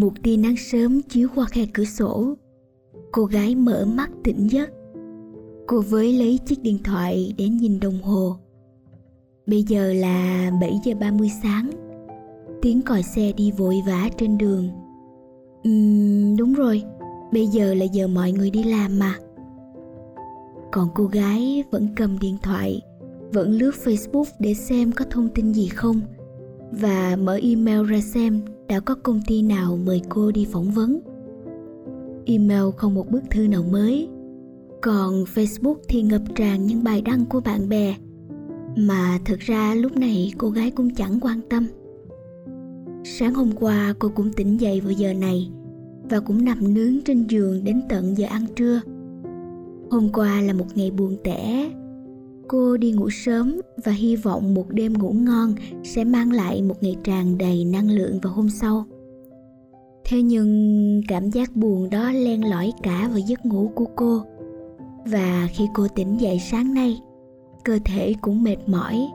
một tia nắng sớm chiếu qua khe cửa sổ. Cô gái mở mắt tỉnh giấc. Cô với lấy chiếc điện thoại để nhìn đồng hồ. Bây giờ là 7 giờ 30 sáng. Tiếng còi xe đi vội vã trên đường. Uhm, đúng rồi bây giờ là giờ mọi người đi làm mà. Còn cô gái vẫn cầm điện thoại vẫn lướt facebook để xem có thông tin gì không và mở email ra xem đã có công ty nào mời cô đi phỏng vấn? Email không một bức thư nào mới. Còn facebook thì ngập tràn những bài đăng của bạn bè. Mà thực ra lúc này cô gái cũng chẳng quan tâm. Sáng hôm qua cô cũng tỉnh dậy vào giờ này và cũng nằm nướng trên giường đến tận giờ ăn trưa. Hôm qua là một ngày buồn tẻ cô đi ngủ sớm và hy vọng một đêm ngủ ngon sẽ mang lại một ngày tràn đầy năng lượng vào hôm sau thế nhưng, cảm giác buồn đó len lỏi cả vào giấc ngủ của cô và khi cô tỉnh dậy sáng nay, cơ thể cũng mệt mỏi,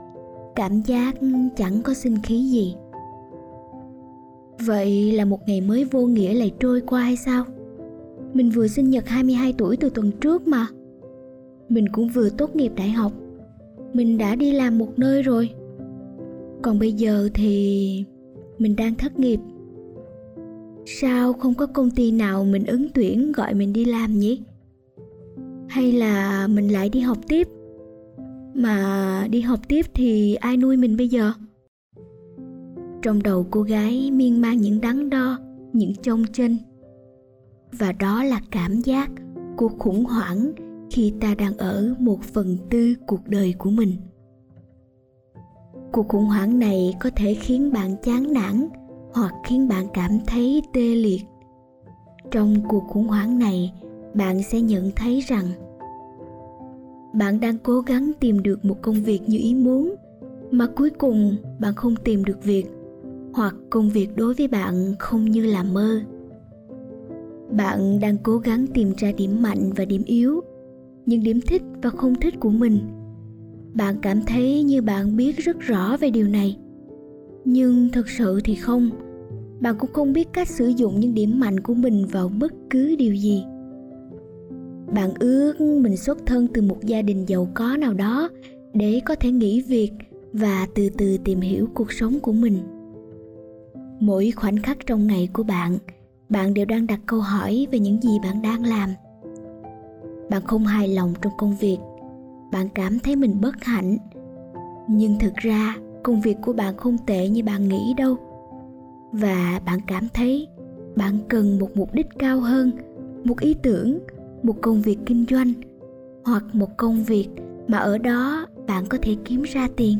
cảm giác chẳng có sinh khí gì Vậy là một ngày mới vô nghĩa lại trôi qua hay sao? Mình vừa sinh nhật 22 tuổi từ tuần trước mà. Mình cũng vừa tốt nghiệp đại học. Mình đã đi làm một nơi rồi. Còn bây giờ thì mình đang thất nghiệp. Sao không có công ty nào mình ứng tuyển gọi mình đi làm nhỉ? Hay là mình lại đi học tiếp? Mà đi học tiếp thì ai nuôi mình bây giờ? trong đầu cô gái miên man những đắn đo, những trông chênh và đó là cảm giác của khủng hoảng khi ta đang ở một phần tư cuộc đời của mình. Cuộc khủng hoảng này có thể khiến bạn chán nản hoặc khiến bạn cảm thấy tê liệt. Trong cuộc khủng hoảng này, bạn sẽ nhận thấy rằng bạn đang cố gắng tìm được một công việc như ý muốn, mà cuối cùng bạn không tìm được việc, hoặc công việc đối với bạn không như là mơ. Bạn đang cố gắng tìm ra điểm mạnh và điểm yếu những điểm thích và không thích của mình. Bạn cảm thấy như bạn biết rất rõ về điều này. Nhưng thực sự thì không. Bạn cũng không biết cách sử dụng những điểm mạnh của mình vào bất cứ điều gì. Bạn ước mình xuất thân từ một gia đình giàu có nào đó để có thể nghỉ việc và từ từ tìm hiểu cuộc sống của mình. Mỗi khoảnh khắc trong ngày của bạn bạn đều đang đặt câu hỏi về những gì bạn đang làm bạn không hài lòng trong công việc. Bạn cảm thấy mình bất hạnh. Nhưng thực ra, công việc của bạn không tệ như bạn nghĩ đâu. Và bạn cảm thấy bạn cần một mục đích cao hơn, một ý tưởng, một công việc kinh doanh, hoặc một công việc mà ở đó bạn có thể kiếm ra tiền.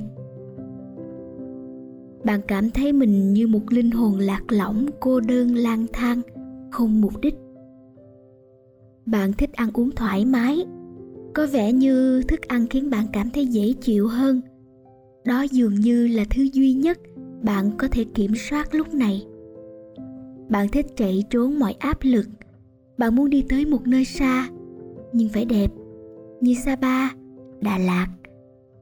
Bạn cảm thấy mình như một linh hồn lạc lõng, cô đơn lang thang, không mục đích bạn thích ăn uống thoải mái. Có vẻ như thức ăn khiến bạn cảm thấy dễ chịu hơn. Đó dường như là thứ duy nhất bạn có thể kiểm soát lúc này. Bạn thích chạy trốn mọi áp lực. Bạn muốn đi tới một nơi xa, nhưng phải đẹp, như sapa, đà lạt,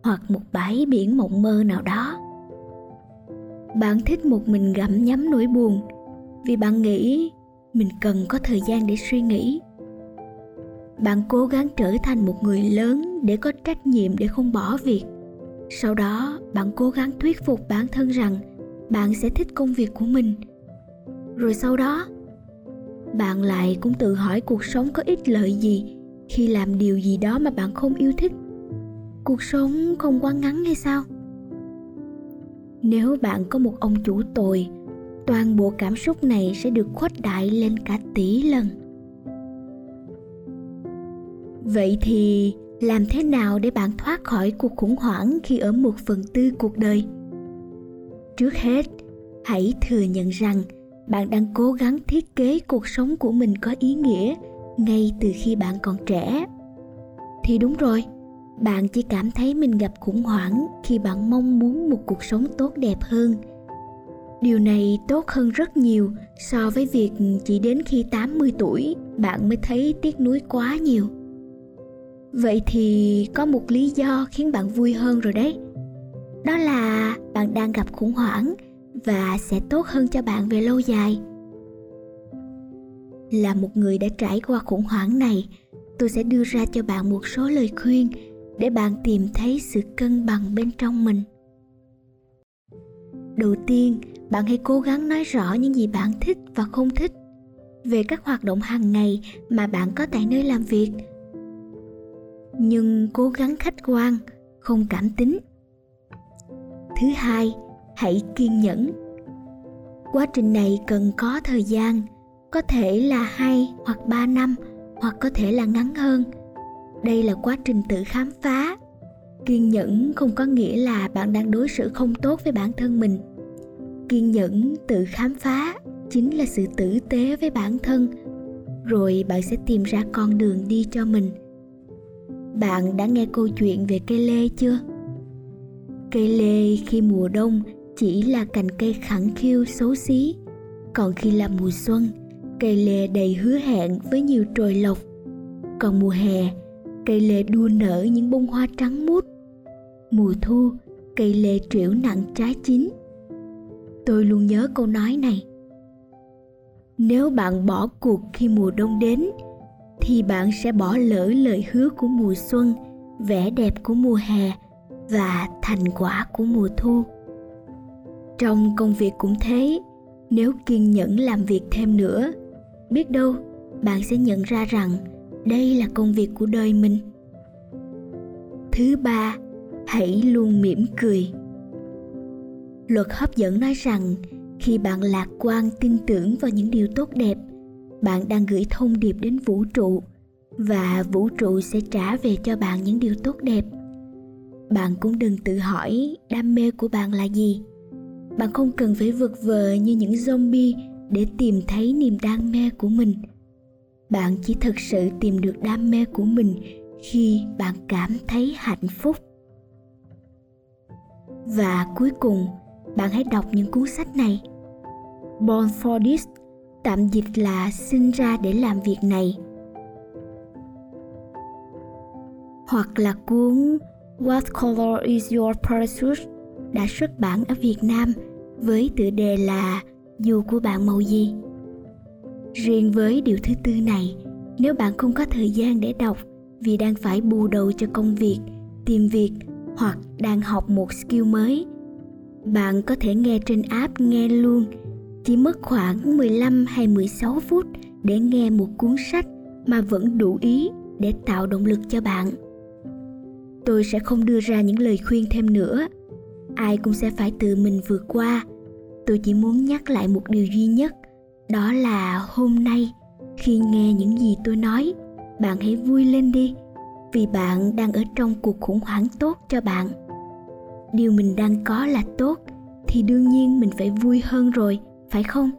hoặc một bãi biển mộng mơ nào đó. Bạn thích một mình gặm nhấm nỗi buồn, vì bạn nghĩ mình cần có thời gian để suy nghĩ bạn cố gắng trở thành một người lớn để có trách nhiệm để không bỏ việc. Sau đó, bạn cố gắng thuyết phục bản thân rằng bạn sẽ thích công việc của mình. Rồi sau đó, bạn lại cũng tự hỏi cuộc sống có ích lợi gì khi làm điều gì đó mà bạn không yêu thích. Cuộc sống không quá ngắn hay sao? Nếu bạn có một ông chủ tồi, toàn bộ cảm xúc này sẽ được khuếch đại lên cả tỷ lần vậy thì làm thế nào để bạn thoát khỏi cuộc khủng hoảng khi ở một phần tư cuộc đời? Trước hết, hãy thừa nhận rằng bạn đang cố gắng thiết kế cuộc sống của mình có ý nghĩa ngay từ khi bạn còn trẻ. Thì đúng rồi, bạn chỉ cảm thấy mình gặp khủng hoảng khi bạn mong muốn một cuộc sống tốt đẹp hơn. Điều này tốt hơn rất nhiều so với việc chỉ đến khi 80 tuổi bạn mới thấy tiếc nuối quá nhiều. Vậy thì có một lý do khiến bạn vui hơn rồi đấy. Đó là bạn đang gặp khủng hoảng và sẽ tốt hơn cho bạn về lâu dài. là một người đã trải qua khủng hoảng này, tôi sẽ đưa ra cho bạn một số lời khuyên để bạn tìm thấy sự cân bằng bên trong mình đầu tiên, bạn hãy cố gắng nói rõ những gì bạn thích và không thích về các hoạt động hàng ngày mà bạn có tại nơi làm việc nhưng cố gắng khách quan, không cảm tính. Thứ hai, hãy kiên nhẫn. Quá trình này cần có thời gian, có thể là hai hoặc ba năm, hoặc có thể là ngắn hơn. Đây là quá trình tự khám phá. Kiên nhẫn không có nghĩa là bạn đang đối xử không tốt với bản thân mình. Kiên nhẫn tự khám phá chính là sự tử tế với bản thân. Rồi bạn sẽ tìm ra con đường đi cho mình bạn đã nghe câu chuyện về cây lê chưa? Cây lê khi mùa đông chỉ là cành cây khẳng khiu xấu xí. Còn khi là mùa xuân, cây lê đầy hứa hẹn với nhiều trồi lộc. Còn mùa hè, cây lê đua nở những bông hoa trắng mút mùa thu, cây lê triểu nặng trái chín. Tôi luôn nhớ câu nói này. Nếu bạn bỏ cuộc khi mùa đông đến thì bạn sẽ bỏ lỡ lời hứa của mùa xuân, vẻ đẹp của mùa hè và thành quả của mùa thu. Trong công việc cũng thế, nếu kiên nhẫn làm việc thêm nữa, biết đâu bạn sẽ nhận ra rằng đây là công việc của đời mình. Thứ ba, hãy luôn mỉm cười. Luật hấp dẫn nói rằng khi bạn lạc quan tin tưởng vào những điều tốt đẹp bạn đang gửi thông điệp đến vũ trụ và vũ trụ sẽ trả về cho bạn những điều tốt đẹp. Bạn cũng đừng tự hỏi đam mê của bạn là gì. Bạn không cần phải vực vờ như những zombie để tìm thấy niềm đam mê của mình. Bạn chỉ thực sự tìm được đam mê của mình khi bạn cảm thấy hạnh phúc. Và cuối cùng, bạn hãy đọc những cuốn sách này. Born for this tạm dịch là sinh ra để làm việc này hoặc là cuốn What color is your parachute đã xuất bản ở Việt Nam với tựa đề là Dù của bạn màu gì. Riêng với điều thứ tư này, nếu bạn không có thời gian để đọc vì đang phải bù đầu cho công việc, tìm việc hoặc đang học một skill mới, bạn có thể nghe trên app nghe luôn. Chỉ mất khoảng 15 hay 16 phút để nghe một cuốn sách mà vẫn đủ ý để tạo động lực cho bạn. Tôi sẽ không đưa ra những lời khuyên thêm nữa. Ai cũng sẽ phải tự mình vượt qua. Tôi chỉ muốn nhắc lại một điều duy nhất, đó là hôm nay, khi nghe những gì tôi nói, bạn hãy vui lên đi, vì bạn đang ở trong cuộc khủng hoảng tốt cho bạn. Điều mình đang có là tốt, thì đương nhiên mình phải vui hơn rồi phải không?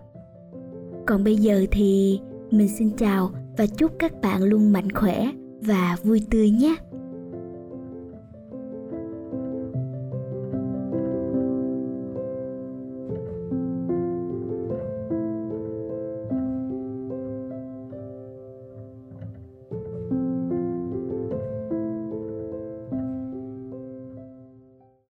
Còn bây giờ thì mình xin chào và chúc các bạn luôn mạnh khỏe và vui tươi nhé.